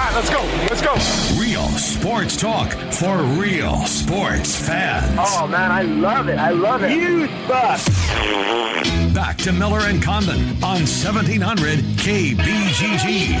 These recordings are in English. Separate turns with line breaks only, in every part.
All right, let's go. Let's go.
Real sports talk for real sports fans.
Oh man, I love it. I love it. Huge bucks.
Back to Miller and Condon on 1700 KBGG.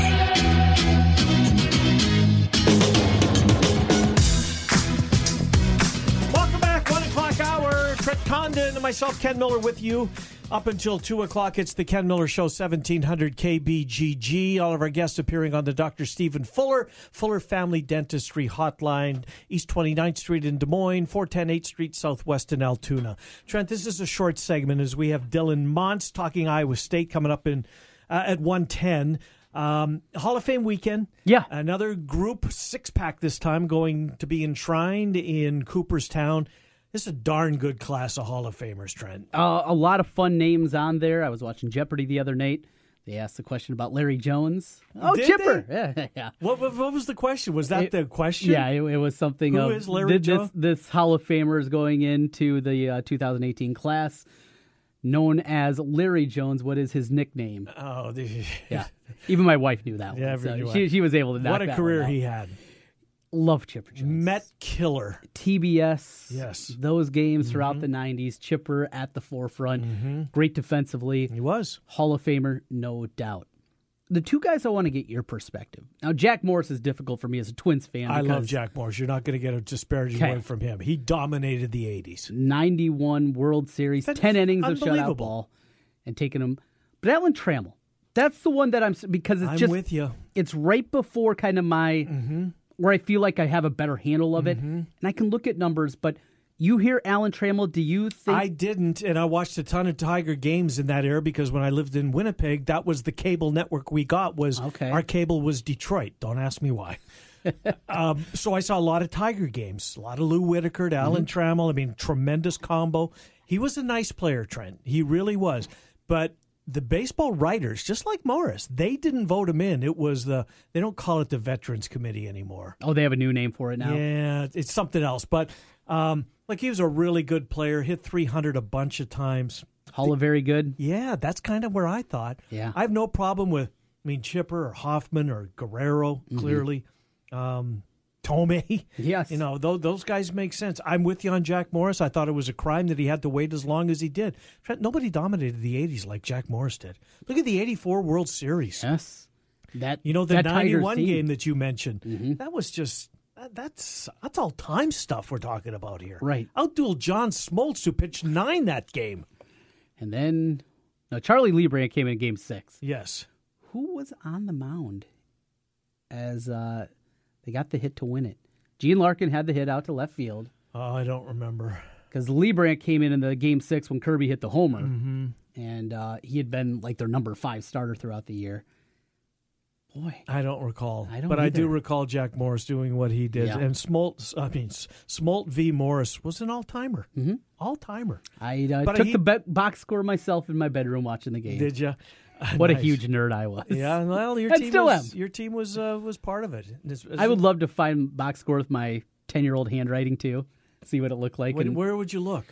Welcome back, one o'clock hour. Trent Condon and myself, Ken Miller, with you up until two o'clock. It's the Ken Miller Show, seventeen hundred KBGG. All of our guests appearing on the Dr. Stephen Fuller Fuller Family Dentistry Hotline, East 29th Street in Des Moines, 410 8th Street Southwest in Altoona. Trent, this is a short segment as we have Dylan Montz talking Iowa State coming up in uh, at one ten. Um, Hall of Fame weekend.
Yeah.
Another group six pack this time going to be enshrined in Cooperstown. This is a darn good class of Hall of Famers, Trent.
Uh, a lot of fun names on there. I was watching Jeopardy the other night. They asked the question about Larry Jones. Oh,
Did
Chipper. Yeah, yeah.
What, what, what was the question? Was that
It-
the question?
Yeah, it, it was something
Who
of
is Larry Jones?
this, this Hall of Famers going into the uh, 2018 class, known as Larry Jones. What is his nickname?
Oh,
Yeah, even my wife knew that
Yeah.
So she, she was able to
what a career
one
he had.
Love Chipper Jones.
Met killer.
TBS.
Yes.
Those games mm-hmm. throughout the 90s. Chipper at the forefront. Mm-hmm. Great defensively.
He was.
Hall of Famer, no doubt. The two guys I want to get your perspective. Now, Jack Morris is difficult for me as a Twins fan.
I love Jack Morris. You're not going to get a disparaging
Okay.
word from him. He dominated the 80s.
91 World Series,
That's
10 innings of shutout ball, and taking them. But Alan Trammell, that's the one that I'm because it's
I'm
just
with you.
it's right before kind of my mm-hmm. Where I feel like I have a better handle of it,
Mm-hmm.
and I can look at numbers. But you hear Alan Trammell, do you think?
I didn't, and I watched a ton of Tiger games in that era because when I lived in Winnipeg, that was the cable network we got. Was
Okay.
our cable was Detroit? Don't ask me why. um, so I saw a lot of Tiger games, a lot of Lou Whitaker, to Alan
Mm-hmm.
Trammell. I mean, tremendous combo. He was a nice player, Trent. He really was. But the baseball writers, just like Morris, they didn't vote him in. It was the they don't call it the Veterans Committee anymore.
oh, they have a new name for it now.
Yeah, it's something else. But um, like he was a really good player, hit 300 a bunch of times.
Hall of very good.
Yeah, that's kind of where I thought.
Yeah.
I have no problem with, I mean, Chipper or Hoffman or Guerrero, clearly. Um, Thome.
Yes.
You know, those, those guys make sense. I'm with you on Jack Morris. I thought it was a crime that he had to wait as long as he did. Nobody dominated the 80s like Jack Morris did. Look at the 84 World Series.
Yes. That
You know, the
that
91 game that you mentioned, that was just. that- That's that's all time stuff we're talking about here.
Right.
Outdueled John Smoltz, who pitched nine that game.
And then no, Charlie Leibrandt came in game six.
Yes.
Who was on the mound as uh, they got the hit to win it? Gene Larkin had the hit out to left field
Oh, I don't remember.
because Leibrandt came in in the game six when Kirby hit the homer,
Mm-hmm.
and uh, he had been like their number five starter throughout the year. Boy,
I don't recall.
I don't
but I do recall Jack Morris doing what he did.
Yeah.
And Smolt, I mean, Smolt v. Morris was an all timer. Mm-hmm. All timer.
I uh, took
he-
the be- box score myself in my bedroom watching the game.
Did you?
what a huge nerd I was!
Yeah, well, your team
still
was,
am.
your team was uh, was part of it. It's- it's-
I would love to find box score with my ten year old handwriting too. See what it looked like.
What-
and
where would you look?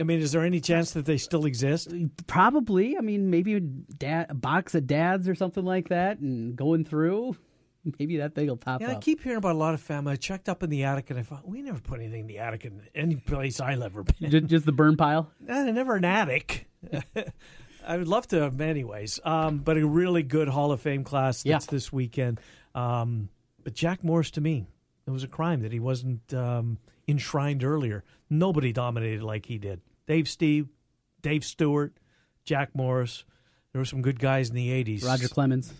I mean, is there any chance that they still exist?
Probably. I mean, maybe dad, a box of dads or something like that, and going through. Maybe that thing will pop
Yeah, I keep hearing about a lot of family. I checked up in the attic and I thought we never put anything in the attic in any place I've ever been.
just, just the burn pile.
Never an attic. I would love to, anyways. Um, but a really good Hall of Fame class
Yeah.
this weekend. Um, but Jack Morris, to me, it was a crime that he wasn't um, enshrined earlier. Nobody dominated like he did. Dave Stieb, Dave Stewart, Jack Morris. There were some good guys in the '80s.
Roger Clemens.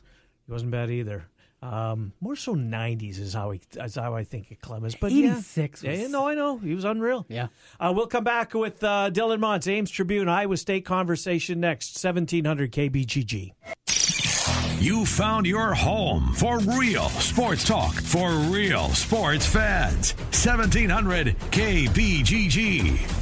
he wasn't bad either. Um, more so '90s is how he, is how I think of Clemens. But yeah.
86 was-
Yeah, no, I know he was unreal.
Yeah.
Uh, we'll come back with uh, Dylan Montz, Ames Tribune, Iowa State conversation next, 1700 KBGG.
You found your home for real sports talk for real sports fans. 1700 KBGG.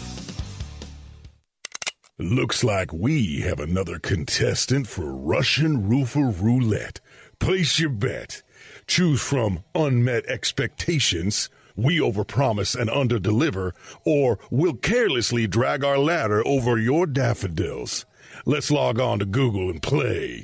Looks like we have another contestant for Russian Roofer Roulette. Place your bet. Choose from unmet expectations, we overpromise and underdeliver, or we'll carelessly drag our ladder over your daffodils. Let's log on to Google and play.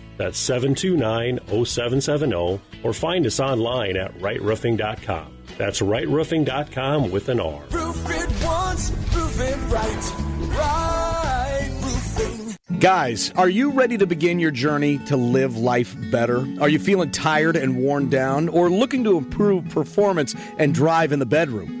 That's 729 0770, or find us online at rightroofing.com. That's rightroofing.com with an R.
Roof it once, roof it right. Right roofing.
Guys, are you ready to begin your journey to live life better? Are you feeling tired and worn down, or looking to improve performance and drive in the bedroom?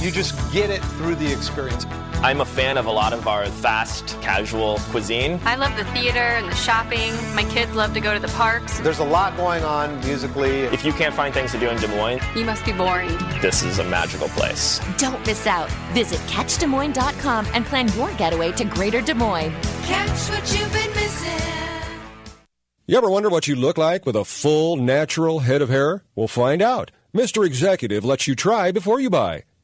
You just get it through the experience.
I'm a fan of a lot of our fast, casual cuisine.
I love the theater and the shopping. My kids love to go to the parks.
There's a lot going on musically.
If you can't find things to do in Des Moines,
You must be boring.
this is a magical place.
Don't miss out. Visit CatchDesMoines.com and plan your getaway to Greater Des Moines.
Catch what you've been missing.
You ever wonder what you look like with a full, natural head of hair? Well, find out. Mr. Executive lets you try before you buy.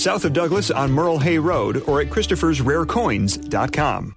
south of Douglas on Merle Hay Road or at Christopher'sRareCoins.com.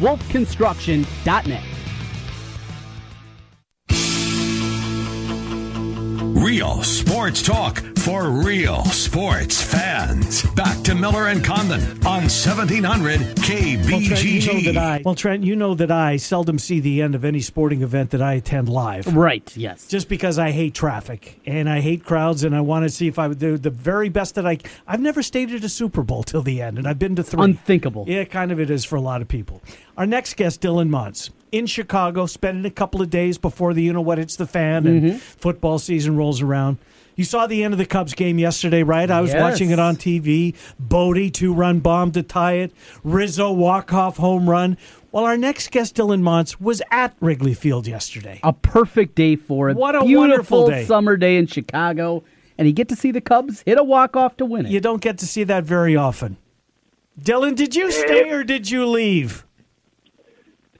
wolfconstruction.net.
real sports talk for real sports fans. Back to Miller and Condon on 1700 KBGG.
Well, Trent, you know that I, well, Trent, you know that I seldom see the end of any sporting event that I attend live.
Right, yes.
Just because I hate traffic and I hate crowds and I want to see if I would do the very best that I. I've never stayed at a Super Bowl till the end, and I've been to three.
Unthinkable.
Yeah, kind of it is for a lot of people. Our next guest, Dylan Montz, in Chicago, spending a couple of days before the you know what hits the fan and
Mhm.
football season rolls around. You saw the end of the Cubs game yesterday, right? I was
Yes.
watching it on TV. Bote two run bomb to tie it. Rizzo walk off home run. Well, our next guest, Dylan Montz, was at Wrigley Field yesterday.
A perfect day for it.
What a
Beautiful
wonderful day.
summer day in Chicago. And you get to see the Cubs hit a walk off to win it.
You don't get to see that very often. Dylan, did you stay or did you leave?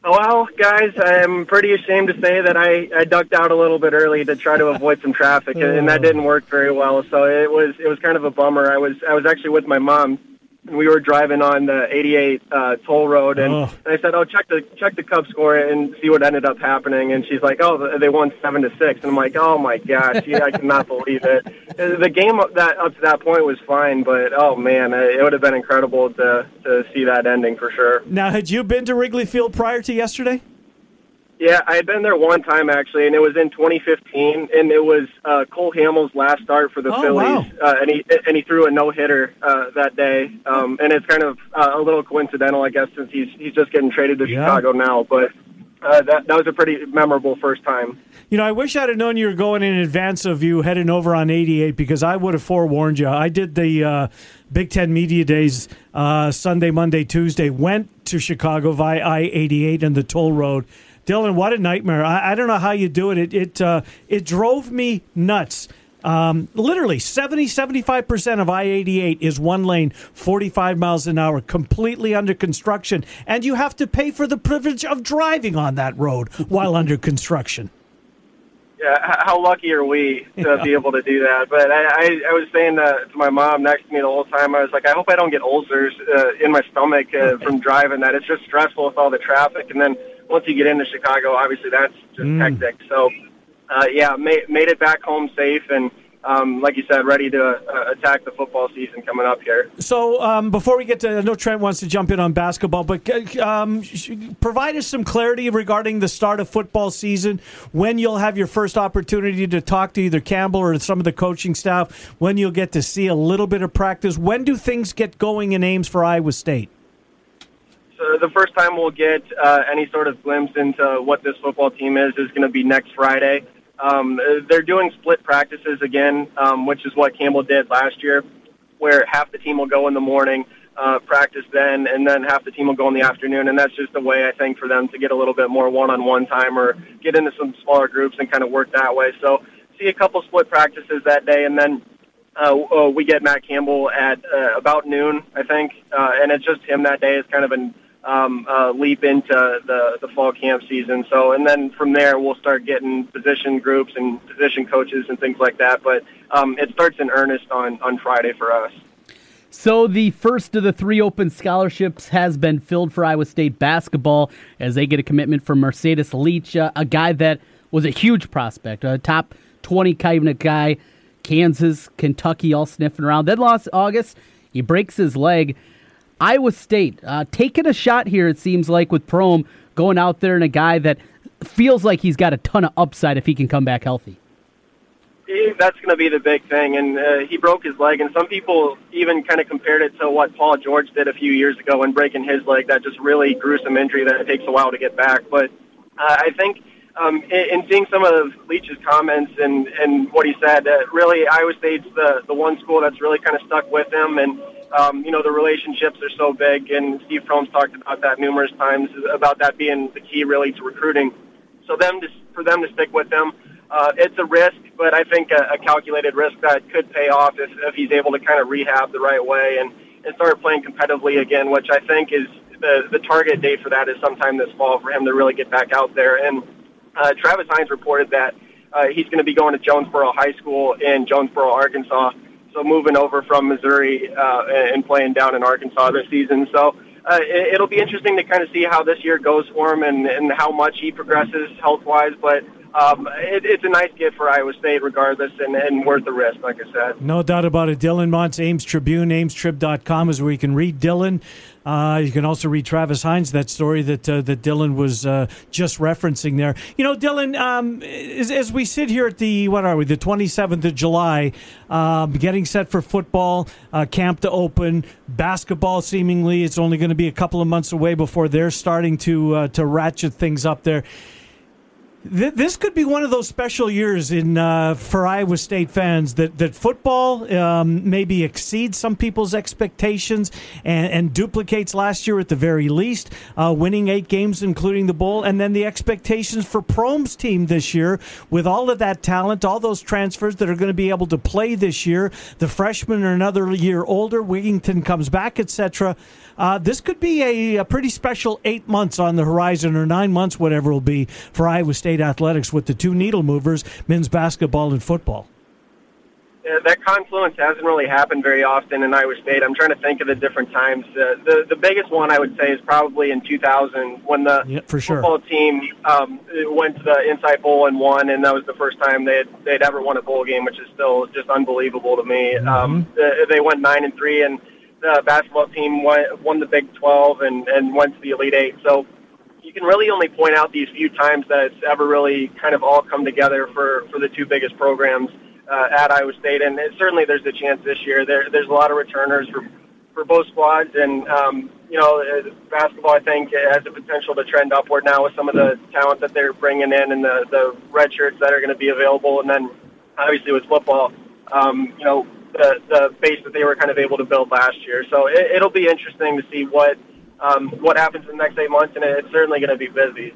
Well, guys, I'm pretty ashamed to say that I, I ducked out a little bit early to try to avoid some traffic, and, and that didn't work very well. So it was it was kind of a bummer. I was I was actually with my mom, and we were driving on the 88 uh, toll road, and,
Oh.
and I said, "Oh, check the check the Cubs score and see what ended up happening." And she's like, "Oh, they won seven to six. And I'm like, "Oh my gosh, yeah, I cannot believe it." The game up that up to that point was fine, but oh man, it would have been incredible to to see that ending for sure.
Now, had you been to Wrigley Field prior to yesterday?
Yeah, I had been there one time actually, and it was in 2015, and it was uh, Cole Hamels' last start for the
Oh,
Phillies,
wow.
uh, and he and he threw a no hitter uh, that day, um, and it's kind of uh, a little coincidental, I guess, since he's he's just getting traded to
Yeah.
Chicago now, but. Uh, that that was a pretty memorable first time.
You know, I wish I'd have known you were going in advance of you heading over on 88 because I would have forewarned you. I did the uh, Big Ten Media Days uh, Sunday, Monday, Tuesday, went to Chicago via I 88 and the toll road. Dylan, what a nightmare. I, I don't know how you do it. It, it, uh, it drove me nuts. Um, literally 70, 75% of I 88 is one lane, 45 miles an hour, completely under construction. And you have to pay for the privilege of driving on that road while under construction.
Yeah, how lucky are we to be able to do that? But I, I, I was saying to, to my mom next to me the whole time, I was like, I hope I don't get ulcers uh, in my stomach uh, from driving that. It's just stressful with all the traffic. And then once you get into Chicago, obviously that's just
Mm.
hectic. So, uh, yeah, made, made it back home safe and, um, like you said, ready to uh, attack the football season coming up here.
So um, before we get to, I know Trent wants to jump in on basketball, but uh, um, provide us some clarity regarding the start of football season. When you'll have your first opportunity to talk to either Campbell or some of the coaching staff. When you'll get to see a little bit of practice. When do things get going in Ames for Iowa State?
So the first time we'll get uh, any sort of glimpse into what this football team is is going to be next Friday. Um, uh, they're doing split practices again, um, which is what Campbell did last year, where half the team will go in the morning, uh, practice then, and then half the team will go in the afternoon. And that's just a way, I think, for them to get a little bit more one-on-one time or get into some smaller groups and kind of work that way. So see a couple split practices that day, and then uh, uh, we get Matt Campbell at uh, about noon, I think, uh, and it's just him that day. It's kind of an um, uh, leap into the the fall camp season. So, and then from there we'll start getting position groups and position coaches and things like that. But um, it starts in earnest on on Friday for us.
So the first of the three open scholarships has been filled for Iowa State basketball as they get a commitment from Marcedus Leech, uh, a guy that was a huge prospect, a top 20 kind of guy. Kansas, Kentucky all sniffing around. Then lost August. He breaks his leg. Iowa State uh, taking a shot here, it seems like, with Prohm going out there and a guy that feels like he's got a ton of upside if he can come back healthy.
He- That's going to be the big thing, and uh, he broke his leg. And some people even kind of compared it to what Paul George did a few years ago when breaking his leg. That just really gruesome injury that it takes a while to get back. But uh, I think um, in, in seeing some of Leech's comments and, and what he said, uh, really Iowa State's the, the one school that's really kind of stuck with him. And, um, you know, the relationships are so big. And Steve Prohm's talked about that numerous times, about that being the key really to recruiting. So them to, for them to stick with them, uh, it's a risk, but I think a, a calculated risk that could pay off if, if he's able to kind of rehab the right way and, and start playing competitively again, which I think is the, the target date for that is sometime this fall for him to really get back out there. And uh, Travis Hines reported that uh, he's going to be going to Jonesboro High School in Jonesboro, Arkansas. So moving over from Missouri uh, and playing down in Arkansas this season. So uh, it, it'll be interesting to kind of see how this year goes for him and, and how much he progresses health wise. But um, it, it's a nice gift for Iowa State, regardless, and, and worth the risk. Like I said,
no doubt about it. Dylan Montz, Ames Tribune, AmesTrib.com is where you can read Dylan. Uh, you can also read Travis Hines, that story that uh, that Dylan was uh, just referencing there. You know, Dylan, um, as, as, we sit here at the what are we, the twenty seventh of July, um, getting set for football uh, camp to open, basketball seemingly it's only going to be a couple of months away before they're starting to uh, to ratchet things up there this could be one of those special years in uh, for Iowa State fans that that football um, maybe exceeds some people's expectations and, and, duplicates last year at the very least, uh, winning eight games including the bowl, and then the expectations for Prohm's team this year with all of that talent, all those transfers that are going to be able to play this year. The freshmen are another year older. Wigginton comes back, etc. Uh, this could be a, a, pretty special eight months on the horizon, or nine months, whatever it will be, for Iowa State athletics with the two needle movers, men's basketball and football.
Yeah, that confluence hasn't really happened very often in Iowa State. I'm trying to think of the different times. Uh, the the biggest one I would say is probably in 2000 when the
yeah, for sure.
football team um, went to the Insight Bowl and won, and that was the first time they'd they'd ever won a bowl game, which is still just unbelievable to me.
Mm-hmm.
Um, they went nine and three, and the basketball team won, won the Big 12 and, and went to the Elite Eight. So you can really only point out these few times that it's ever really kind of all come together for, for the two biggest programs uh, at Iowa State. And it, certainly there's a chance this year. There, there's a lot of returners for, for both squads. And, um, you know, uh, basketball, I think, has the potential to trend upward now with some of the talent that they're bringing in and the, the red shirts that are going to be available. And then obviously with football, um, you know, the, the base that they were kind of able to build last year. So it, it'll be interesting to see what um, what happens in the next eight months, and it's certainly going to be busy.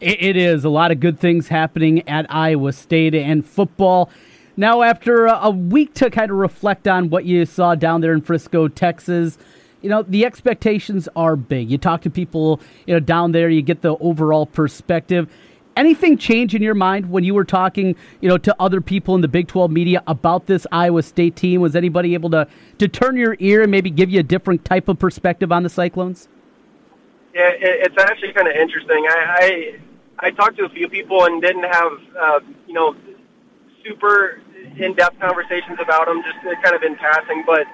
It, is a lot of good things happening at Iowa State and football. Now, after a week to kind of reflect on what you saw down there in Frisco, Texas, you know the expectations are big. You talk to people, you know, down there, you get the overall perspective anything change in your mind when you were talking, you know, to other people in the Big 12 media about this Iowa State team? Was anybody able to to turn your ear and maybe give you a different type of perspective on the Cyclones?
Yeah, it's actually kind of interesting. I, I I talked to a few people and didn't have uh, you know super in-depth conversations about them, just kind of in passing. But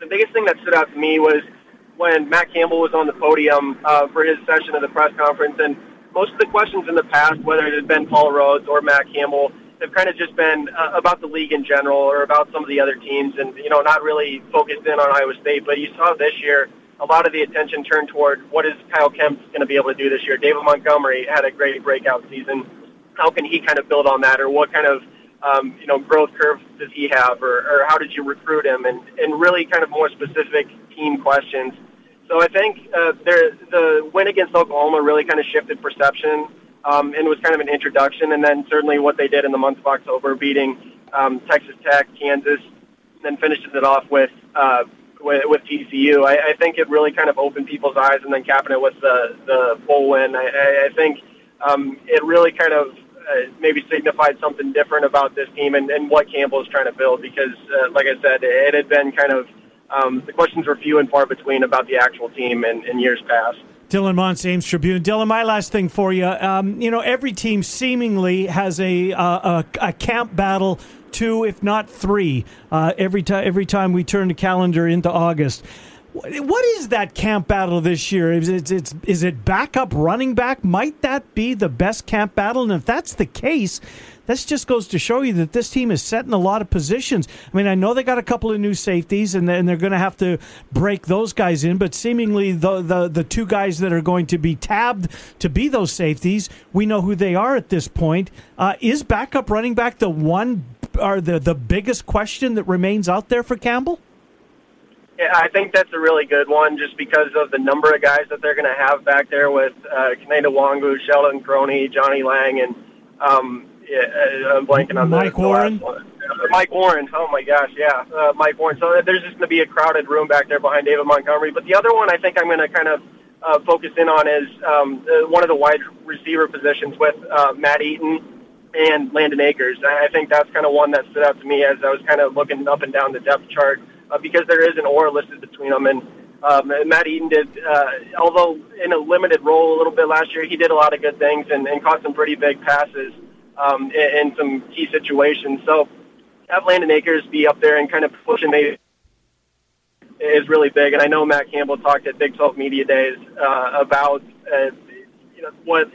the biggest thing that stood out to me was when Matt Campbell was on the podium uh, for his session of the press conference and most of the questions in the past, whether it had been Paul Rhoads or Matt Campbell, have kind of just been uh, about the league in general or about some of the other teams, and you know, not really focused in on Iowa State. But you saw this year a lot of the attention turned toward what is Kyle Kempt going to be able to do this year. David Montgomery had a great breakout season. How can he kind of build on that, or what kind of um, you know growth curve does he have, or, or how did you recruit him, and and really kind of more specific team questions so I think uh, the win against Oklahoma really kind of shifted perception um, and was kind of an introduction. And then certainly what they did in the month of October, beating um, Texas Tech, Kansas, then finishing it off with uh, with, with TCU. I, I think it really kind of opened people's eyes, and then capping it with the the bowl win. I, I think um, it really kind of uh, maybe signified something different about this team and, and what Campbell is trying to build. Because, uh, like I said, it had been kind of um, the questions were few and far between about the actual team in, in years past.
Dylan Montz, Ames Tribune. Dylan, my last thing for you. Um, you know, every team seemingly has a, uh, a, a camp battle, two, if not three, uh, every time every time we turn the calendar into August. What is that camp battle this year? Is it, it's, is it backup running back? Might that be the best camp battle? And if that's the case, this just goes to show you that this team is set in a lot of positions. I mean, I know they got a couple of new safeties, and they're going to have to break those guys in. But seemingly, the, the the two guys that are going to be tabbed to be those safeties, we know who they are at this point. Uh, is backup running back the one or the the biggest question that remains out there for Campbell?
Yeah, I think that's a really good one, just because of the number of guys that they're going to have back there with uh, Kenneth Nwangwu, Sheldon Croney, Johnnie Lang, and um, yeah, uh, I'm blanking on
Mike
the,
Warren.
The. Mike Warren. Oh my gosh, yeah, uh, Mike Warren. So there's just going to be a crowded room back there behind David Montgomery. But the other one I think I'm going to kind of uh, focus in on is um, uh, one of the wide receiver positions with uh, Matt Eaton and Landen Akers. I think that's kind of one that stood out to me as I was kind of looking up and down the depth chart uh, because there is an or listed between them. And um, Matt Eaton did, uh, although in a limited role a little bit last year, he did a lot of good things and, and caught some pretty big passes um, in, in some key situations. So have Landen Akers be up there and kind of pushing maybe is really big. And I know Matt Campbell talked at Big 12 Media Days uh, about uh, you know what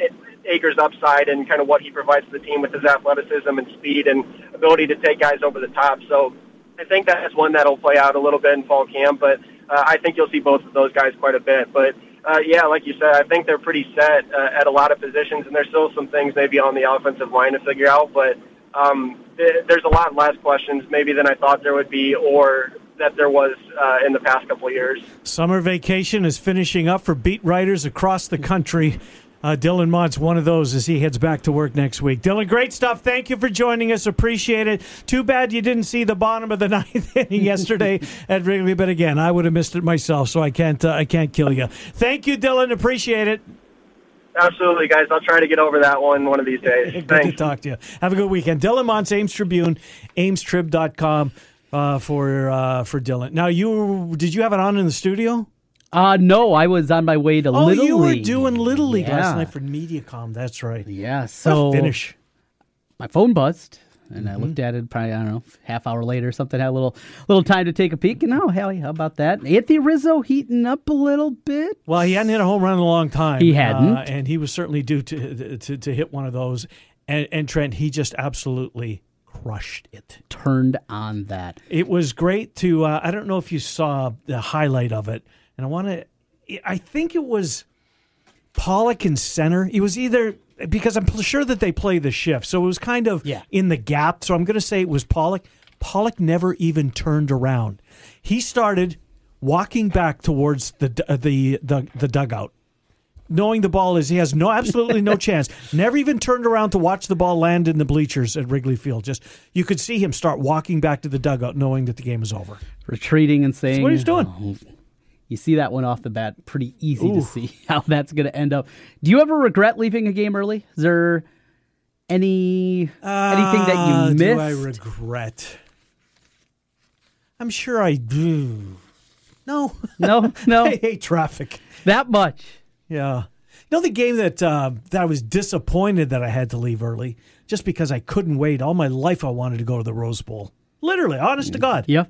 Akers' upside and kind of what he provides to the team with his athleticism and speed and ability to take guys over the top. So I think that's one that'll play out a little bit in fall camp, but uh, I think you'll see both of those guys quite a bit. But uh, yeah, like you said, I think they're pretty set uh, at a lot of positions, and there's still some things maybe on the offensive line to figure out. But um, th- there's a lot less questions maybe than I thought there would be, or that there was uh, in the past couple years.
Summer vacation is finishing up for beat writers across the country. Uh, Dylan Montz one of those as he heads back to work next week. Dylan, great stuff. Thank you for joining us. Appreciate it. Too bad you didn't see the bottom of the ninth inning yesterday at Wrigley, but again, I would have missed it myself, so I can't. Uh, I can't kill you. Thank you, Dylan. Appreciate it.
Absolutely, guys. I'll try to get over that one one of these days.
good
Thanks.
to talk to you. Have a good weekend. Dylan Montz, Ames Tribune, AmesTrib.com uh, for uh, for Dylan. Now, you did you have it on in the studio?
Uh no, I was on my way to
oh,
Little
you
League.
were doing Little League
Yeah.
last night for MediaCom. That's right.
Yeah, so
finish.
My phone buzzed, and I
Mm-hmm.
looked at it probably I don't know half hour later or something. Had a little little time to take a peek, and oh hell, how about that? Anthony Rizzo heating up a little bit.
Well, he hadn't hit a home run in a long time.
He hadn't.
uh, and he was certainly due to to, to hit one of those. And, and Trent, he just absolutely crushed it.
Turned on that.
It was great to. Uh, I don't know if you saw the highlight of it, and I want to. I think it was Pollock in center. It was either because I'm sure that they play the shift, so it was kind of in the gap. So I'm going to say it was Pollock. Pollock never even turned around. He started walking back towards the uh, the the, the dugout. Knowing the ball is, he has no absolutely no chance. Never even turned around to watch the ball land in the bleachers at Wrigley Field. Just you could see him start walking back to the dugout, knowing that the game is over.
retreating and saying,
what he's doing.
"Oh." You see that one off the bat, pretty easy
Ooh.
to see how that's going to end up. Do you ever regret leaving a game early? Is there any anything that
Uh,
you missed?
Do I regret? I'm sure I do. No,
no, no.
I hate traffic
that much.
Yeah. You know the game that uh, that I was disappointed that I had to leave early just because I couldn't wait. All my life I wanted to go to the Rose Bowl. Literally, honest to God.
Yeah.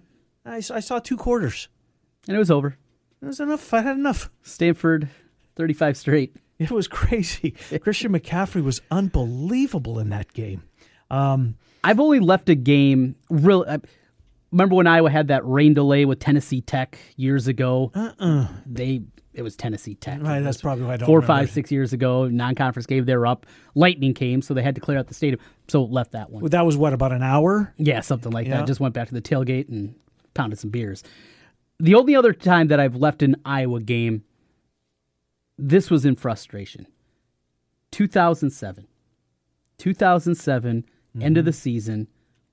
I, I saw two quarters.
And it was over.
It was enough. I had enough.
Stanford, 35 straight.
It was crazy. Christian McCaffrey was unbelievable in that game. Um,
I've only left a game. Real. I, remember when Iowa had that rain delay with Tennessee Tech years ago?
Uh-uh.
They it was Tennessee Tech.
Right, that's probably why I don't
four,
remember.
five, six years ago. Non-conference game, they were up. Lightning came, so they had to clear out the stadium. So left that one.
Well, that was what about an hour?
Yeah, something like
Yeah.
that. Just went back to the tailgate and pounded some beers. The only other time that I've left an Iowa game, this was in frustration. 2007. 2007, end of
Mm-hmm.
the season,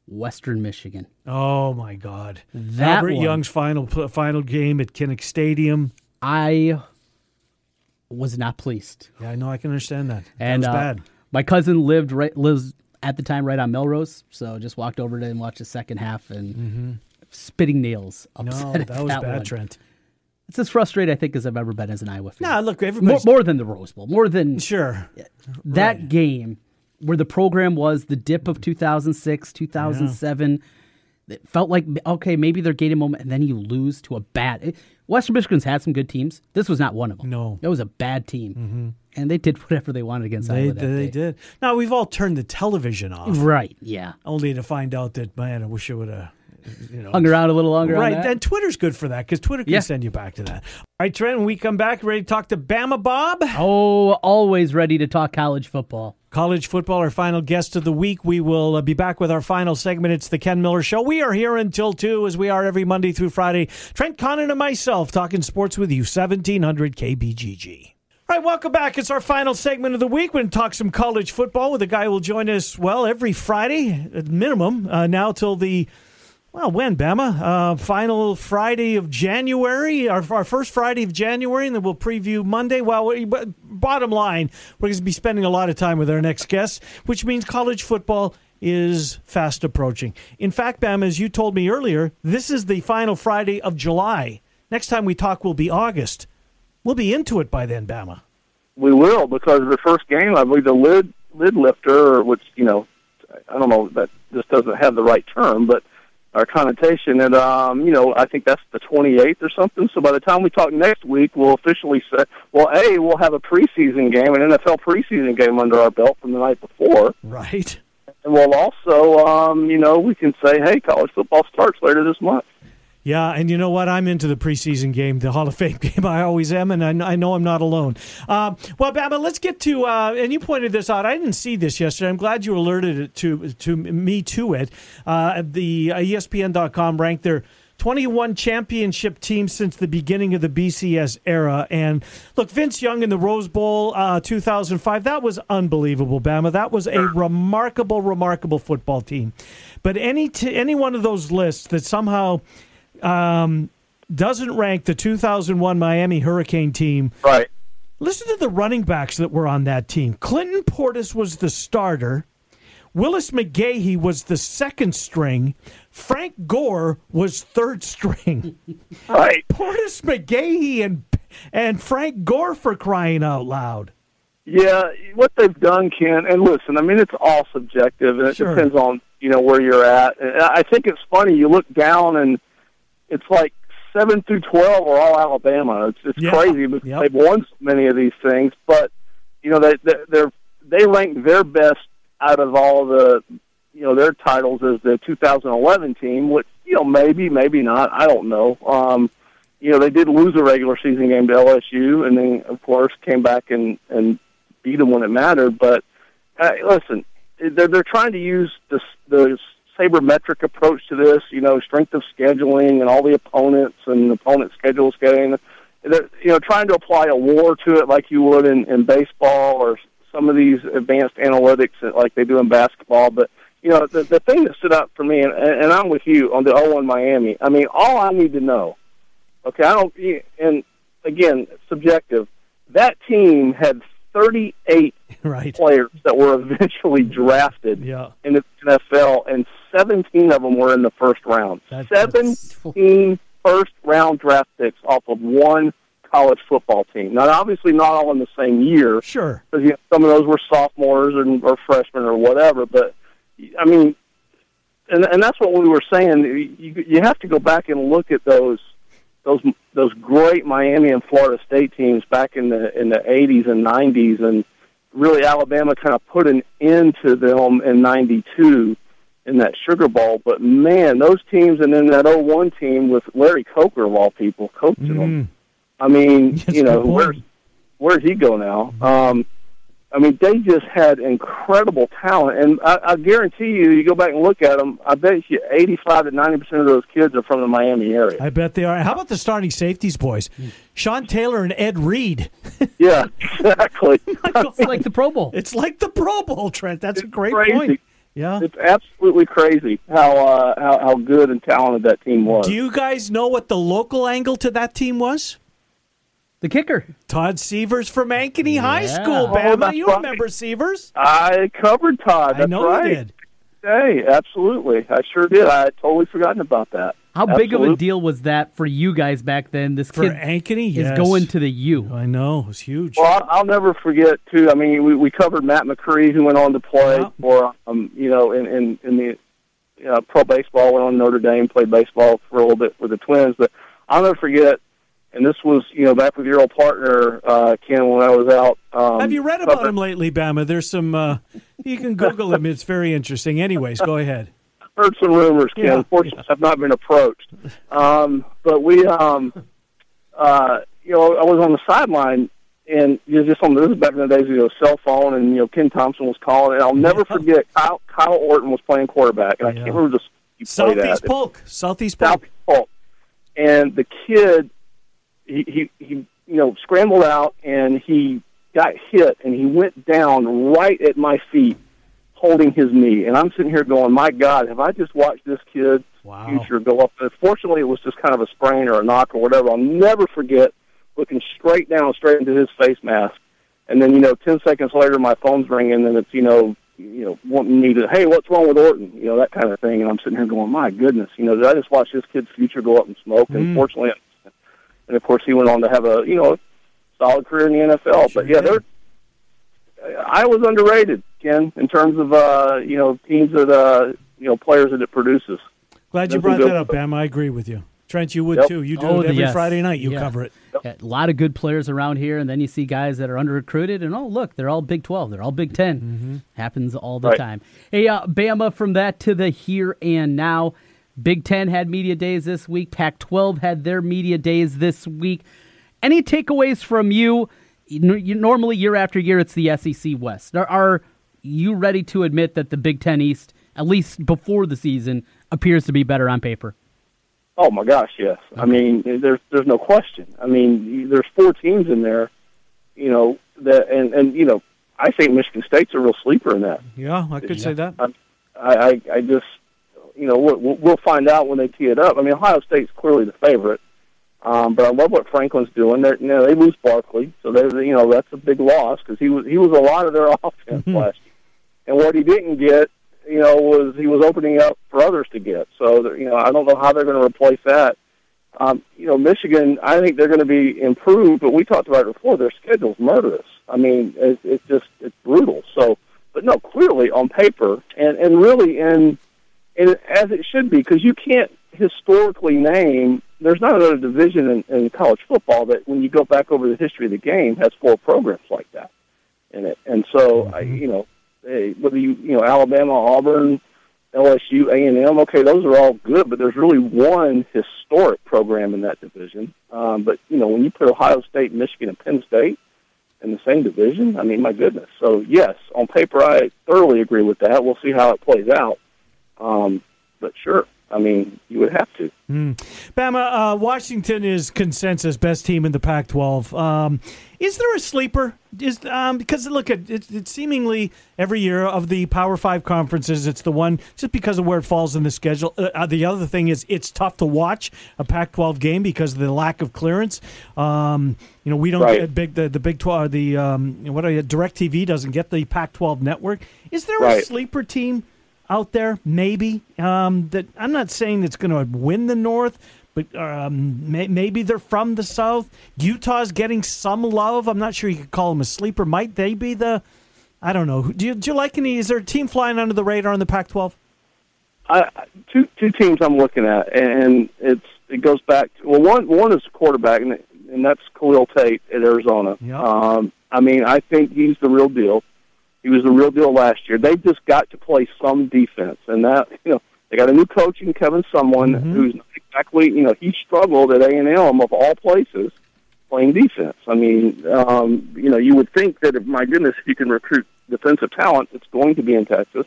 Western Michigan.
Oh my God!
That
Albert
one.
Young's final final game at Kinnick Stadium.
I was not pleased.
Yeah, I know. I can understand that.
And
that was
uh,
bad.
my cousin lived right lives at the time right on Melrose, so just walked over to and watched the second half and spitting nails.
Mm-hmm. No,
Upset at
that was bad,
one.
Trent.
It's as frustrated I think as I've ever been as an Iowa fan.
Nah, look,
more, more than the Rose Bowl, more than
sure
that game where the program was the dip of 2006, 2007. It felt like okay, maybe they're gaining moment, and then you lose to a bad. it- Western Michigan's had some good teams. This was not one of them.
No,
it was a bad team, and they did whatever they wanted against
They,
Iowa. That
they
day.
did. Now we've all turned the television off,
Right? Yeah.
Only to find out that man, I wish I would have. You know,
Hung around a little longer on
right? And Twitter's good for that because Twitter can
Yeah.
send you back to that. All right, Trent. When we come back, ready to talk to Bama Bob?
Oh, always ready to talk college football.
College football, our final guest of the week. We will uh, be back with our final segment. It's the Ken Miller Show. We are here until 2, as we are every Monday through Friday. Trent Condon and myself talking sports with you, 1700 KBGG. All right, welcome back. It's our final segment of the week. We're going to talk some college football with a guy who will join us, well, every Friday at minimum, uh, now till the well, when, Bama? Uh, final Friday of January, our, our first Friday of January, and then we'll preview Monday. Well, we, bottom line, we're going to be spending a lot of time with our next guest, which means college football is fast approaching. In fact, Bama, as you told me earlier, this is the final Friday of July. Next time we talk will be August. We'll be into it by then, Bama.
We will because the first game, I believe the lid lid lifter, which you know, I don't know that this doesn't have the right term, but our connotation. And um, you know, I think that's the 28th or something. So by the time we talk next week, we'll officially say, well, a we'll have a preseason game, an NFL preseason game under our belt from the night before,
right?
and we'll also, um, you know, we can say, hey, college football starts later this month.
Yeah, and you know what? I'm into the preseason game, the Hall of Fame game. I always am, and I, I know I'm not alone. Um, well, Bama, let's get to. Uh, and you pointed this out. I didn't see this yesterday. I'm glad you alerted it to to me to it. Uh, the uh, ESPN.com ranked their 21 championship teams since the beginning of the BCS era. And look, Vince Young in the Rose Bowl uh, 2005, that was unbelievable, Bama. That was a remarkable, remarkable football team. But any t- any one of those lists that somehow um, doesn't rank the 2001 Miami Hurricane team.
Right.
Listen to the running backs that were on that team. Clinton Portis was the starter. Willis McGahee was the second string. Frank Gore was third string.
Right.
Portis McGahee and and Frank Gore for crying out loud.
Yeah, what they've done, Ken, and listen, I mean, it's all subjective, and it
Sure.
depends on you know where you're at. And I think it's funny. You look down, and it's like seven through twelve are all Alabama. It's it's
Yeah.
crazy because they've won so many of these things, but you know they they they're, they rank their best out of all the you know their titles as the 2011 team, which you know maybe maybe not. I don't know. Um, you know they did lose a regular season game to LSU, and then of course came back and and beat them when it mattered. But uh, listen, they're they're trying to use the the sabermetric approach to this. You know, strength of scheduling and all the opponents and opponent schedule scheduling. They're you know trying to apply a war to it like you would in, in baseball or some of these advanced analytics that- like they do in basketball. But you know, the the thing that stood out for me, and, and I'm with you on the 0-1 Miami. I mean, all I need to know. Okay, I don't. And again, subjective. That team had 38
right.
players that were eventually drafted
Yeah.
in the NFL, and 17 of them were in the first round.
That-
17 first round draft picks off of one college football team. Now, obviously, not all in the same year.
Sure.
Because you know, some of those were sophomores and, or freshmen or whatever. But, I mean, and, and that's what we were saying. You, you have to go back and look at those those those great Miami and Florida State teams back in the in the 80s and 90s, and really Alabama kind of put an end to them in '92 in that Sugar Bowl. But man, those teams, and then that 01 team with Larry Coker of all people coaching them. I mean, you know, where's where's he go now? Um, I mean, they just had incredible talent, and I, I guarantee you, you go back and look at them. I bet you eighty-five to ninety percent of those kids are from the Miami area.
I bet they are. How about the starting safeties, boys? Sean Taylor and Ed Reed.
yeah, exactly.
It's like the Pro Bowl.
It's like the Pro Bowl, Trent. That's a great
crazy.
point. Yeah.
It's absolutely crazy how uh, how how good and talented that team was.
Do you guys know what the local angle to that team was?
The kicker.
Todd Sievers from Ankeny High School,
Oh,
Bama.
that's
you
right.
remember Sievers?
I covered Todd.
I
That's
know you did.
Hey, absolutely. I sure did. I had totally forgotten about that.
How big of a deal was that for you guys back then? This
For
kid
Ankeny,
is
yes.
going to the U.
I know. It was huge.
Well, I'll, I'll never forget too. I mean, we, we covered Matt Macri, who went on to play
Yeah.
for, um, you know, in in, in the uh, pro baseball. Went on to Notre Dame, played baseball for a little bit with the Twins. But I'll never forget. And this was, you know, back with your old partner uh, Ken when I was out. Um,
Have you read about him lately, Bama? There's some. Uh, you can Google him. It's very interesting. Anyways, go ahead.
heard some rumors, Ken.
Yeah,
Unfortunately, I've not been approached. Um, but we, um, uh, you know, I was on the sideline, and you know, just on this is back in the days, you know, cell phone, and you know, Ken Thompson was calling, and I'll never forget Kyle, Kyle Orton was playing quarterback, and I can't remember played
Southeast. Polk. Southeast Polk.
Southeast Polk, and the kid, he, he he you know scrambled out, and he got hit, and he went down right at my feet holding his knee. And I'm sitting here going, my God, have I just watched this kid's future go up? And fortunately, it was just kind of a sprain or a knock or whatever. I'll never forget looking straight down, straight into his face mask. And then, you know, 10 seconds later, my phone's ringing and it's, you know, you know, wanting me to, hey, what's wrong with Orton? You know, that kind of thing. And I'm sitting here going, my goodness, you know, did I just watch this kid's future go up in smoke? And
Mm.
fortunately, and of course, he went on to have a, you know, solid career in the NFL. but yeah, they're, I was underrated, Ken, in terms of uh, you know teams that uh, you know players that it produces.
Glad you brought that up, Bam. I agree with you. Trent, you would
Yep.
too. You do
Oh,
it every
yes.
Friday night. You
Yeah.
cover it.
A lot of good players around here, and then you see guys that are under recruited, and oh look, they're all Big Twelve, they're all Big 10 Happens all the
Right.
time. Hey, uh, Bama, from that to the here and now. Big Ten had media days this week. Pac-12 had their media days this week. Any takeaways from you? You Normally, year after year, it's the SEC West. Are, are you ready to admit that the Big Ten East, at least before the season, appears to be better on paper?
Oh my gosh, yes. I mean, there's there's no question. I mean, there's four teams in there, you know that, and and you know, I think Michigan State's a real sleeper in that.
Yeah, I could say that.
I I, I just, you know, we'll, we'll find out when they tee it up. I mean, Ohio State's clearly the favorite, um, but I love what Franklin's doing. They're, you know, they lose Barkley, so they, you know, that's a big loss because he was he was a lot of their offense last year, and what he didn't get, you know, was he was opening up for others to get. So, you know, I don't know how they're going to replace that. Um, you know, Michigan, I think they're going to be improved, but we talked about it before. Their schedule's murderous. I mean, it's, it's just it's brutal. So, but no, clearly on paper, and and really in, in as it should be, because you can't historically name. There's not another division in, in college football that, when you go back over the history of the game, has four programs like that in it. And so, I, you know, whether you you know Alabama, Auburn, LSU, A and M. Okay, those are all good, but there's really one historic program in that division. Um, but you know, when you put Ohio State, Michigan, and Penn State in the same division, I mean, my goodness. So yes, on paper, I thoroughly agree with that. We'll see how it plays out. Um, but sure, I mean, you would have to.
Mm. Bama, uh, Washington is consensus best team in the Pac-12. Um, is there a sleeper? Is um, because look at it, it's seemingly every year of the Power Five conferences, it's the one just because of where it falls in the schedule. Uh, uh, the other thing is it's tough to watch a Pac-12 game because of the lack of clearance. Um, you know, we don't
Right.
get big the, the Big Twelve, the um, what are you, Directv doesn't get the Pac-12 network. Is there a sleeper team out there, maybe. Um, that I'm not saying it's going to win the North, but um, may, maybe they're from the South. Utah's getting some love. I'm not sure you could call them a sleeper. Might they be the? I don't know. Do you, do you like any? Is there a team flying under the radar in the Pac-12?
I, two two teams I'm looking at, and it's it goes back to well, one one is quarterback, and, and that's Khalil Tate at Arizona.
Yeah.
Um, I mean, I think he's the real deal. He was the real deal last year. They've just got to play some defense, and that you know they got a new coach in Kevin Sumlin who's not exactly you know he struggled at A and M of all places playing defense. I mean, um, you know, you would think that if, my goodness, if you can recruit defensive talent, it's going to be in Texas.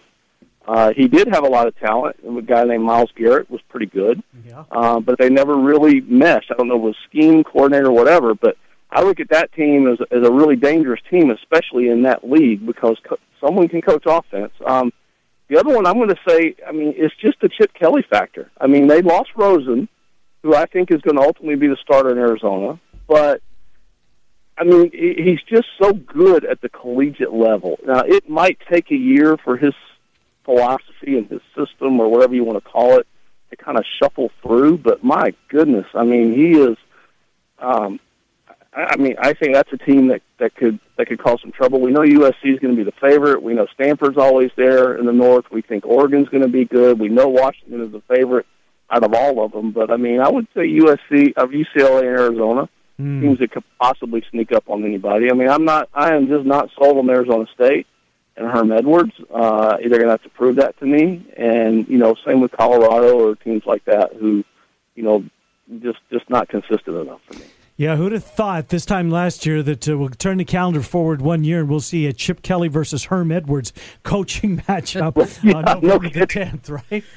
Uh, he did have a lot of talent. A guy named Myles Garrett was pretty good,
yeah.
uh, but they never really meshed. I don't know if it was scheme, coordinator, or whatever, but I look at that team as, as a really dangerous team, especially in that league, because co- Sumlin can coach offense. Um, the other one I'm going to say, I mean, it's just the Chip Kelly factor. I mean, they lost Rosen, who I think is going to ultimately be the starter in Arizona, but I mean, he's just so good at the collegiate level. Now, it might take a year for his philosophy and his system, or whatever you want to call it, to kind of shuffle through. But my goodness, I mean, he is. Um, I mean, I think that's a team that that could that could cause some trouble. We know USC is going to be the favorite. We know Stanford's always there in the North. We think Oregon's going to be good. We know Washington is the favorite out of all of them. But I mean, I would say USC, of UCLA, and Arizona teams that could possibly sneak up on anybody. I mean, I'm not. I am just not sold on Arizona State and Herm Edwards. Uh, they're going to have to prove that to me. And you know, same with Colorado or teams like that who, you know, just just not consistent enough for me.
Yeah, who'd have thought this time last year that uh, we'll turn the calendar forward one year and we'll see a Chip Kelly versus Herm Edwards coaching matchup
Yeah,
on
no
November the 10th, right?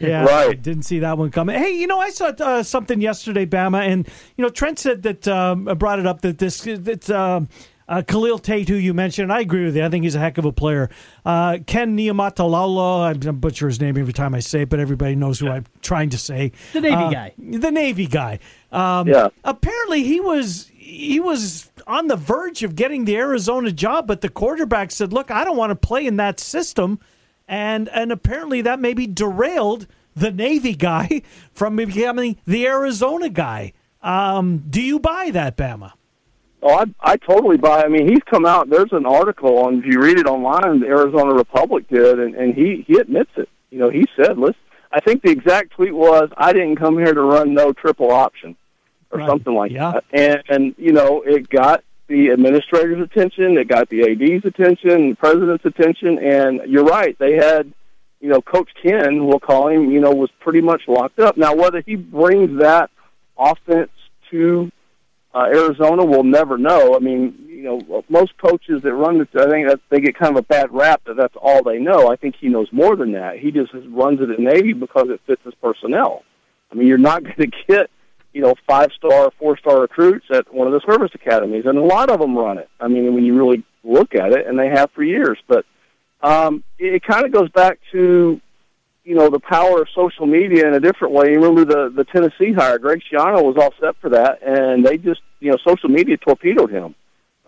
Yeah,
Right.
Didn't see that one coming. Hey, you know, I saw uh, something yesterday, Bama, and you know, Trent said that um, brought it up that this that um, uh, Khalil Tate, who you mentioned, and I agree with you. I think he's a heck of a player. Uh, Ken Niumatalolo, I butcher his name every time I say it, but everybody knows who I'm trying to say.
The Navy
Uh,
guy.
The Navy guy. Um,
Yeah.
Apparently, he was he was on the verge of getting the Arizona job, but the quarterback said, "Look, I don't want to play in that system," and and apparently that maybe derailed the Navy guy from becoming the Arizona guy. Um, do you buy that, Bama?
Oh, I I totally buy. I mean, he's come out. There's an article on if you read it online. The Arizona Republic did, and and he he admits it. You know, he said, "Listen, I think the exact tweet was, I didn't come here to run no triple option, or
Right.
something like
Yeah.
that." And and you know, it got the administrator's attention, it got the AD's attention, the president's attention, and you're right. They had, you know, Coach Ken, we'll call him, you know, was pretty much locked up. Now, whether he brings that offense to uh, Arizona, we'll never know. I mean, you know, most coaches that run this, I think that they get kind of a bad rap that that's all they know. I think he knows more than that. He just runs it at Navy because it fits his personnel. I mean, you're not going to get, you know, five star, four star recruits at one of the service academies, and a lot of them run it. I mean, when you really look at it, and they have for years. But um, it, it kind of goes back to you know the power of social media in a different way. You remember the the Tennessee hire, Greg Schiano was all set for that, and they just you know social media torpedoed him,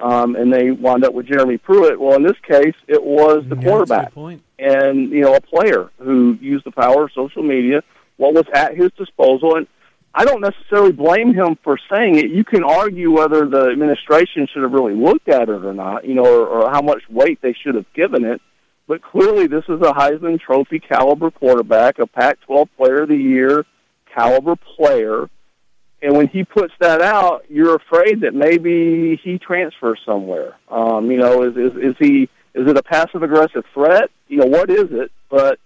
um, and they wound up with Jeremy Pruitt. Well, in this case, it was the quarterback and you know a player who used the power of social media, what was at his disposal, and I don't necessarily blame him for saying it. You can argue whether the administration should have really looked at it or not, you know, or, or how much weight they should have given it. But clearly, this is a Heisman Trophy caliber quarterback, a Pac-12 Player of the Year caliber player. And when he puts that out, you're afraid that maybe he transfers somewhere. Um, you know, is, is is he is it a passive aggressive threat? You know, what is it? But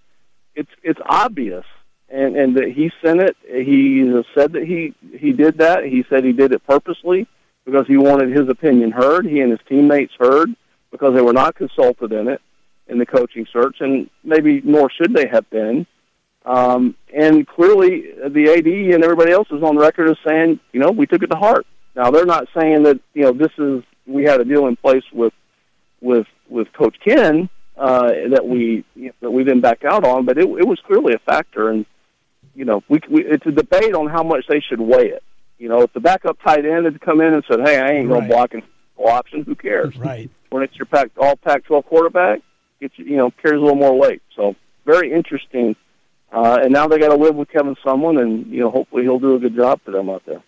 it's it's obvious, and and that he sent it. He said that he he did that. He said he did it purposely because he wanted his opinion heard. He and his teammates heard because they were not consulted in it in the coaching search, and maybe nor should they have been. Um, and clearly, the AD and everybody else is on record as saying, you know, we took it to heart. Now they're not saying that you know this is we had a deal in place with with with Coach Ken uh, that we you know, that we didn't back out on, but it, it was clearly a factor. And you know, we, we it's a debate on how much they should weigh it. You know, if the backup tight end had come in and said, "Hey, I ain't going
Right.
to block in full option," who cares?
Right.
When it's your pack all Pac-12 quarterback, it's you know carries a little more weight. So very interesting. Uh, and now they got to live with Kevin Sumlin, and you know, hopefully he'll do a good job for them out there.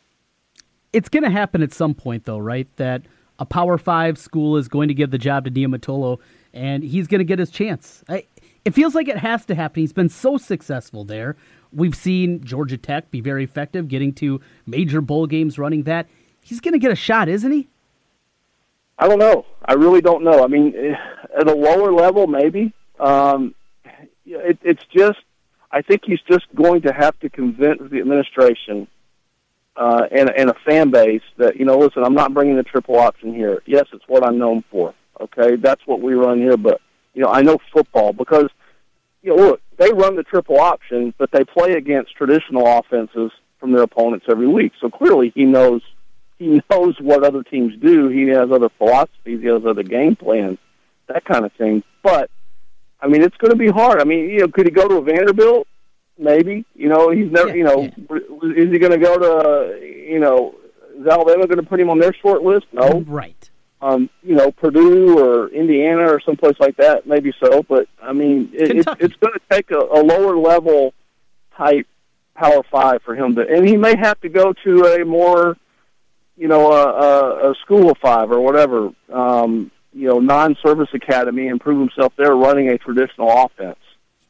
It's going to happen at some point, though, right? That a Power Five school is going to give the job to Niumatalolo, and he's going to get his chance. I, it feels like it has to happen. He's been so successful there. We've seen Georgia Tech be very effective, getting to major bowl games, running that. He's going to get a shot, isn't he?
I don't know. I really don't know. I mean, eh, at a lower level, maybe. Um, it, it's just, I think he's just going to have to convince the administration uh, and, and a fan base that, you know, listen, I'm not bringing the triple option here. Yes, it's what I'm known for. Okay, that's what we run here. But, you know, I know football because, you know, look, they run the triple option, but they play against traditional offenses from their opponents every week. So clearly he knows he knows what other teams do. He has other philosophies. He has other game plans, that kind of thing. But I mean, it's going to be hard. I mean, you know, could he go to a Vanderbilt? Maybe. You know, he's never. you know, is he going to go to? You know, is Alabama going to put him on their short list? No.
Right.
Um, you know, Purdue or Indiana or someplace like that, maybe so. But I mean, it, it's, it's going to take a, a lower level type Power Five for him to, and he may have to go to a more you know, a, a, a school of five or whatever, um, you know, non-service academy and prove himself there running a traditional offense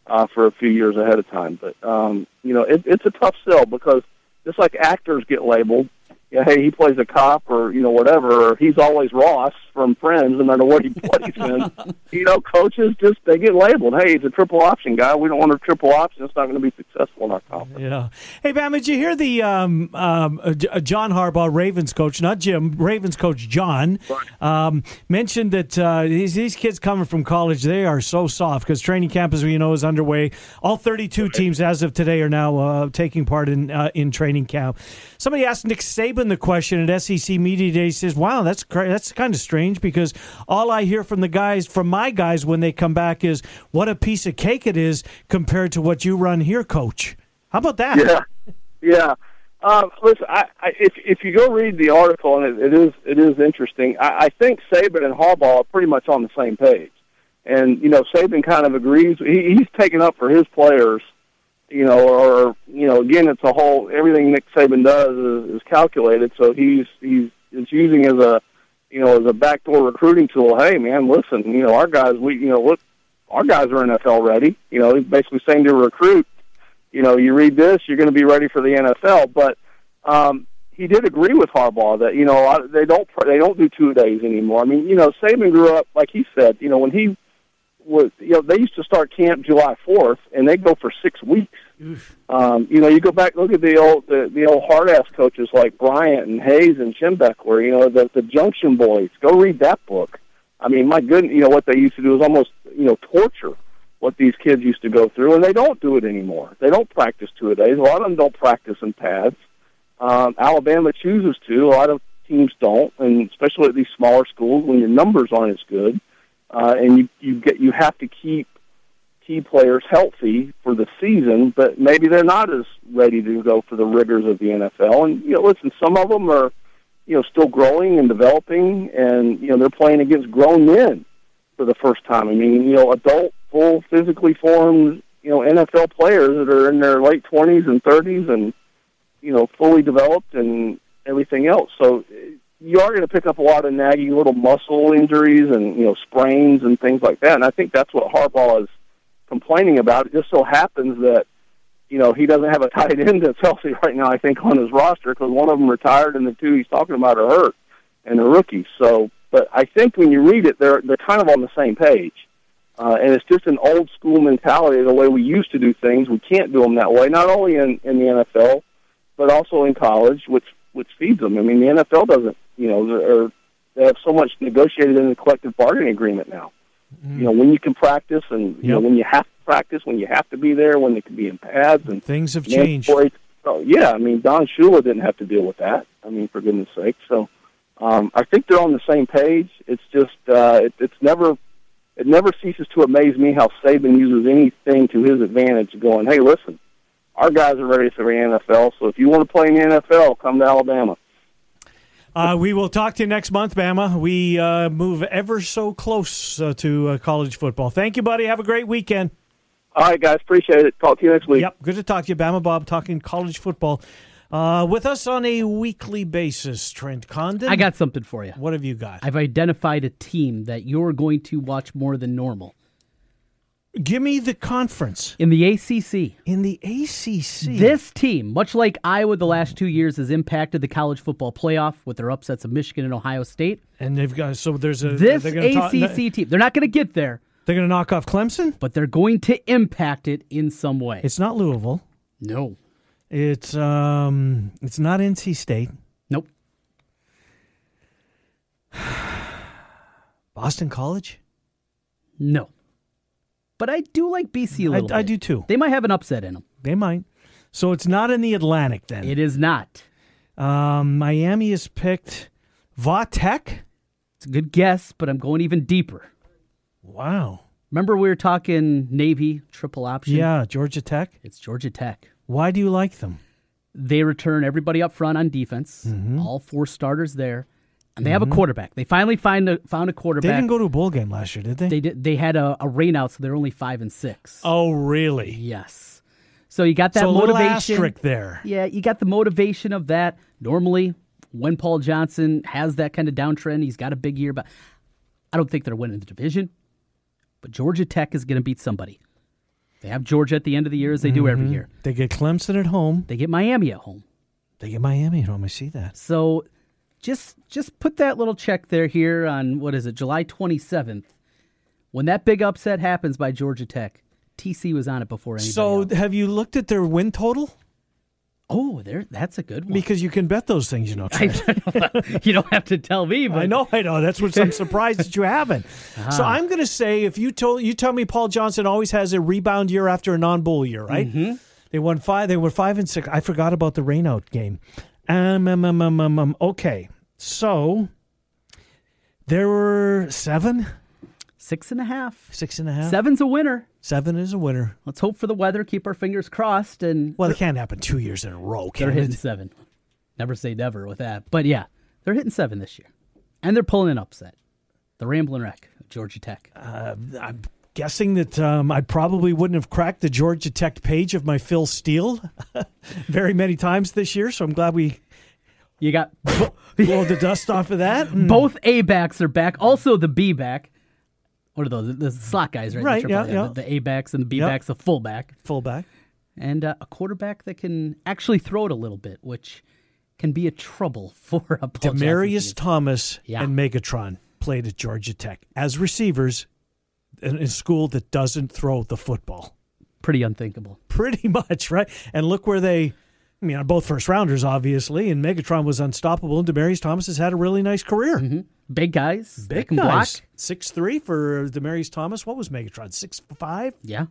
uh, for a few years ahead of time. But um, you know, it, it's a tough sell because just like actors get labeled, yeah, hey, he plays a cop or you know whatever, or he's always Ross from Friends, no matter what he plays in. You know, coaches just they get labeled. Hey, he's a triple option guy. We don't want a triple option. It's not going to be successful in our conference.
Yeah. Hey, Bam, did you hear the um, um, uh, uh, John Harbaugh, Ravens coach, not Jim, Ravens coach John, um, mentioned that uh, these, these kids coming from college, they are so soft because training camp, as we know, is underway. All 32 teams as of today are now uh, taking part in uh, in training camp. Somebody asked Nick Saban the question at SEC Media Day. He says, wow, that's, cra- that's kind of strange because all I hear from the guys, from my guys when they come back is what a piece of cake it is compared to what you run here, coach. How about that?
Yeah, yeah. Um, listen, I, I, if if you go read the article, and it, it is it is interesting. I, I think Saban and Harbaugh are pretty much on the same page, and you know Saban kind of agrees. He, he's taken up for his players, you know, or you know, again, it's a whole everything Nick Saban does is, is calculated. So he's he's is using as a you know, as a backdoor recruiting tool. Hey, man, listen, you know, our guys, we, you know, look, our guys are NFL ready. You know, he's basically saying to recruit, you know, you read this, you're going to be ready for the NFL. But um, he did agree with Harbaugh that you know they don't they don't do two days anymore. I mean, you know, Saban grew up like he said. You know, when he was, you know, they used to start camp July fourth, and they go for six weeks. Um, you know, you go back look at the old the, the old hard ass coaches like Bryant and Hayes and Schembechler. You know, the the Junction Boys. Go read that book. I mean, my goodness, you know what they used to do is almost you know torture what these kids used to go through, and they don't do it anymore. They don't practice two a days. A lot of them don't practice in pads. Um, Alabama chooses to. A lot of teams don't, and especially at these smaller schools when your numbers aren't as good, uh, and you you get you have to keep key players healthy for the season, but maybe they're not as ready to go for the rigors of the NFL. And you know, listen, some of them are you know still growing and developing, and you know they're playing against grown men for the first time. I mean, you know, adult, full, physically formed, you know, NFL players that are in their late twenties and thirties, and you know, fully developed and everything else. So you are going to pick up a lot of nagging little muscle injuries and you know sprains and things like that. And I think that's what Harbaugh is complaining about. It just so happens that you know he doesn't have a tight end that's healthy right now. I think on his roster because one of them retired and the two he's talking about are hurt and the rookies. So, but I think when you read it, they're they're kind of on the same page. Uh, and it's just an old school mentality, the way we used to do things. We can't do them that way, not only in, in the NFL, but also in college, which which feeds them. I mean, the NFL doesn't, you know, or they have so much negotiated in the collective bargaining agreement now. Mm. You know, when you can practice, and you know when you have to practice, when you have to be there, when they can be in pads, and
things have changed.
Oh yeah, I mean, Don Shula didn't have to deal with that. I mean, for goodness sake. So, um, I think they're on the same page. It's just, uh, it, it's never, it never ceases to amaze me how Saban uses anything to his advantage. Going, hey, listen, our guys are ready for the NFL. So if you want to play in the NFL, come to Alabama.
Uh, we will talk to you next month, Bama. We uh, move ever so close uh, to uh, college football. Thank you, buddy. Have a great weekend.
All right, guys. Appreciate it. Talk to you next week.
Yep. Good to talk to you, Bama Bob, talking college football. Uh, with us on a weekly basis, Trent Condon.
I got something for you.
What have you got?
I've identified a team that you're going to watch more than normal.
Give me the conference.
In the ACC.
In the ACC.
This team, much like Iowa the last two years, has impacted the college football playoff with their upsets of Michigan and Ohio State.
And they've got, so there's a.
This ACC talk, team, they're not going to get there.
They're going to knock off Clemson?
But they're going to impact it in some way.
It's not Louisville.
No.
It's um it's not NC State.
Nope.
Boston College?
No. But I do like BC a little
I, I do too.
They might have an upset in them.
They might. So it's not in the Atlantic then.
It is not.
Um, Miami is picked Vatech.
It's a good guess, but I'm going even deeper.
Wow.
Remember we were talking Navy triple option?
Yeah, Georgia Tech.
It's Georgia Tech.
Why do you like them?
They return everybody up front on defense,
mm-hmm.
all four starters there, and they mm-hmm. have a mm-hmm. quarterback. They finally find a, found a quarterback.
They didn't go to a bowl game last year, did they?
They did. They had a, a rain out, so they're only five and six.
Oh, really?
Yes. So you got that
so
motivation.
there.
Yeah, you got the motivation of that. Normally, when Paul Johnson has that kind of downtrend, he's got a big year, but I don't think they're winning the division. But Georgia Tech is going to beat somebody. They have Georgia at the end of the year as they mm-hmm. do every mm-hmm. year.
They get Clemson at home.
They get Miami at home.
They get Miami at home. I see that.
So just just put that little check there here on what is it, July 27th. When that big upset happens by Georgia Tech, TC was on it before anybody.
So
else.
have you looked at their win total?
Oh, there that's a good one.
Because you can bet those things, you know.
you don't have to tell me, but
I know, I know. That's what I'm surprised that you haven't. Uh-huh. So I'm going to say, if you told you tell me Paul Johnson always has a rebound year after a non-bowl year, right?
Mm-hmm.
They won five. They were five and six. I forgot about the rainout game. Um, um, um, um, um, um okay, so there were seven,
six and a half,
six and a half.
Seven's a winner.
Seven is a winner.
Let's hope for the weather. Keep our fingers crossed. And
well, it can't happen two years in a row. Can it?
they're hitting seven. Never say never with that. But yeah, they're hitting seven this year, and they're pulling an upset. The Ramblin' Wreck, Georgia Tech.
Uh, I'm guessing that um, I probably wouldn't have cracked the Georgia Tech page of my Phil Steele very many times this year. So I'm glad we
You got
blow the dust off of that. and-
both A backs are back. Also the B back. What are those? The slot guys, right? The
Right,
triple
yeah,
A,
yeah.
The, the A backs and the B
Yep.
backs, the fullback.
Fullback.
And uh, a quarterback that can actually throw it a little bit, which can be a trouble for a Demaryius.
Thomas
Yeah.
and Megatron played at Georgia Tech as receivers in a school that doesn't throw the football.
Pretty unthinkable.
Pretty much, right? And look where they, I mean, both first rounders, obviously, and Megatron was unstoppable, and Demaryius Thomas has had a really nice career.
Big guys.
Big guys. Six three for Demaryius Thomas. What was Megatron? Six five?
Yeah.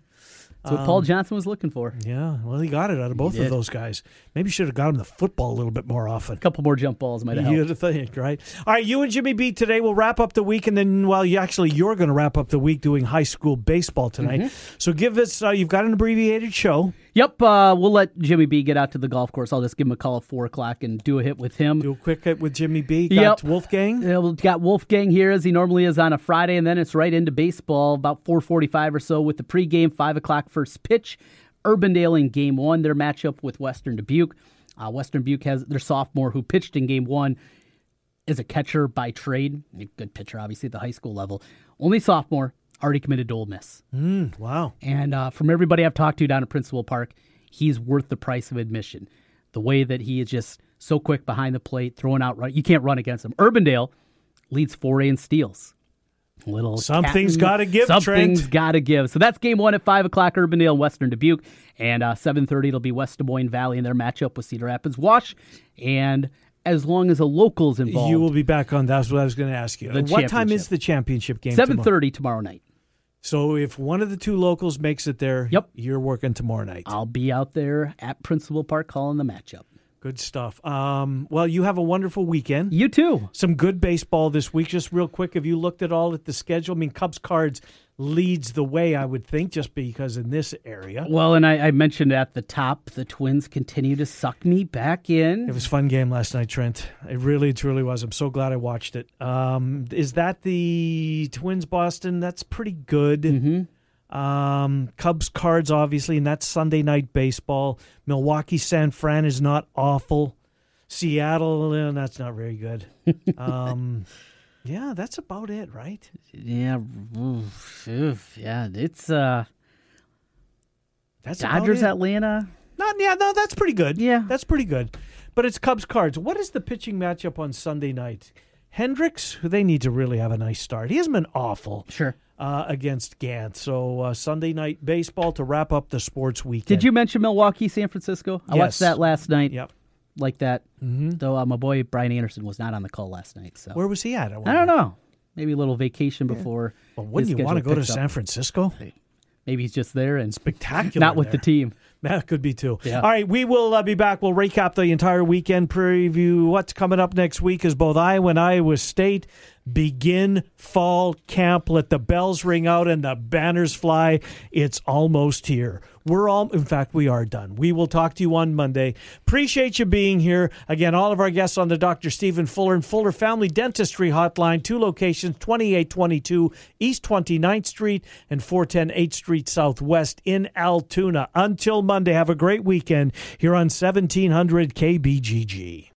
That's what Paul
Um,
Johnson was looking for.
Yeah, well, he got it out of both of those guys. Maybe you should have got him the football a little bit more often.
A couple more jump balls might have
You'd think, right? All right, you and Jimmy B today. We'll wrap up the week, and then, well, you actually you're going to wrap up the week doing high school baseball tonight.
Mm-hmm.
So give us. Uh, you've got an abbreviated show.
Yep, uh, we'll let Jimmy B get out to the golf course. I'll just give him a call at four o'clock and do a hit with him.
Do a quick hit with Jimmy B. Got
Yep.
Wolfgang.
Yeah, we've got Wolfgang here as he normally is on a Friday, and then it's right into baseball about 4:45 or so with the pregame five o'clock first pitch. Urbandale in Game One, their matchup with Western Dubuque. Uh, Western Dubuque has their sophomore who pitched in Game One is a catcher by trade, a good pitcher obviously at the high school level. Only sophomore, already committed to Ole Miss.
Mm, wow.
And uh, from everybody I've talked to down at Principal Park, he's worth the price of admission. The way that he is just so quick behind the plate, throwing out run, you can't run against him. Urbandale leads 4A in steals. Little
something's gotta give,
Something's got to give. So that's game one at five o'clock. Urbandale and Western Dubuque, and uh, seven thirty it'll be West Des Moines Valley in their matchup with Cedar Rapids Wash. And as long as a local's involved,
You will be back on. That's what I was going to ask you. What time is the championship game?
Seven thirty tomorrow? tomorrow night.
So if one of the two locals makes it there,
Yep.
you're working tomorrow night.
I'll be out there at Principal Park calling the matchup.
Good stuff. Um, well, you have a wonderful weekend.
You too.
Some good baseball this week. Just real quick, have you looked at all at the schedule? I mean, Cubs cards leads the way, I would think, just because in this area.
Well, and I, I mentioned at the top, the Twins continue to suck me back in.
It was a fun game last night, Trent. It really, truly was. I'm so glad I watched it. Um, is that the Twins Boston? That's pretty good.
Mm-hmm.
Um, Cubs cards, obviously, and that's Sunday night baseball. Milwaukee San Fran is not awful. Seattle, eh, that's not very good. um, yeah, that's about it, right?
Yeah, oof, oof, yeah, it's uh,
That's
Dodgers. Atlanta.
Not yeah, no, that's pretty good.
Yeah,
that's pretty good. But it's Cubs cards. What is the pitching matchup on Sunday night? Hendricks, who they need to really have a nice start. He hasn't been awful.
Sure.
Uh, against Gant. So uh, Sunday night baseball to wrap up the sports weekend.
Did you mention Milwaukee, San Francisco? I
Yes.
watched that last night.
Yep.
Like that.
Mm-hmm.
Though uh, my boy Brian Anderson was not on the call last night. So
Where was he at? I,
I don't know. Maybe a little vacation before.
Well, wouldn't
his
you want to go to. San Francisco?
Maybe he's just there and
spectacular.
not with the team.
That could be too.
Yeah.
All right, we will uh, be back. We'll recap the entire weekend, preview what's coming up next week is both Iowa and Iowa State begin fall camp. Let the bells ring out and the banners fly. It's almost here. We're all, in fact, we are done. We will talk to you on Monday. Appreciate you being here. Again, all of our guests on the Dr. Stephen Fuller and Fuller Family Dentistry Hotline, two locations, 2822 East 29th Street and 410 8th Street Southwest in Altoona. Until Monday, have a great weekend here on 1700 KBGG.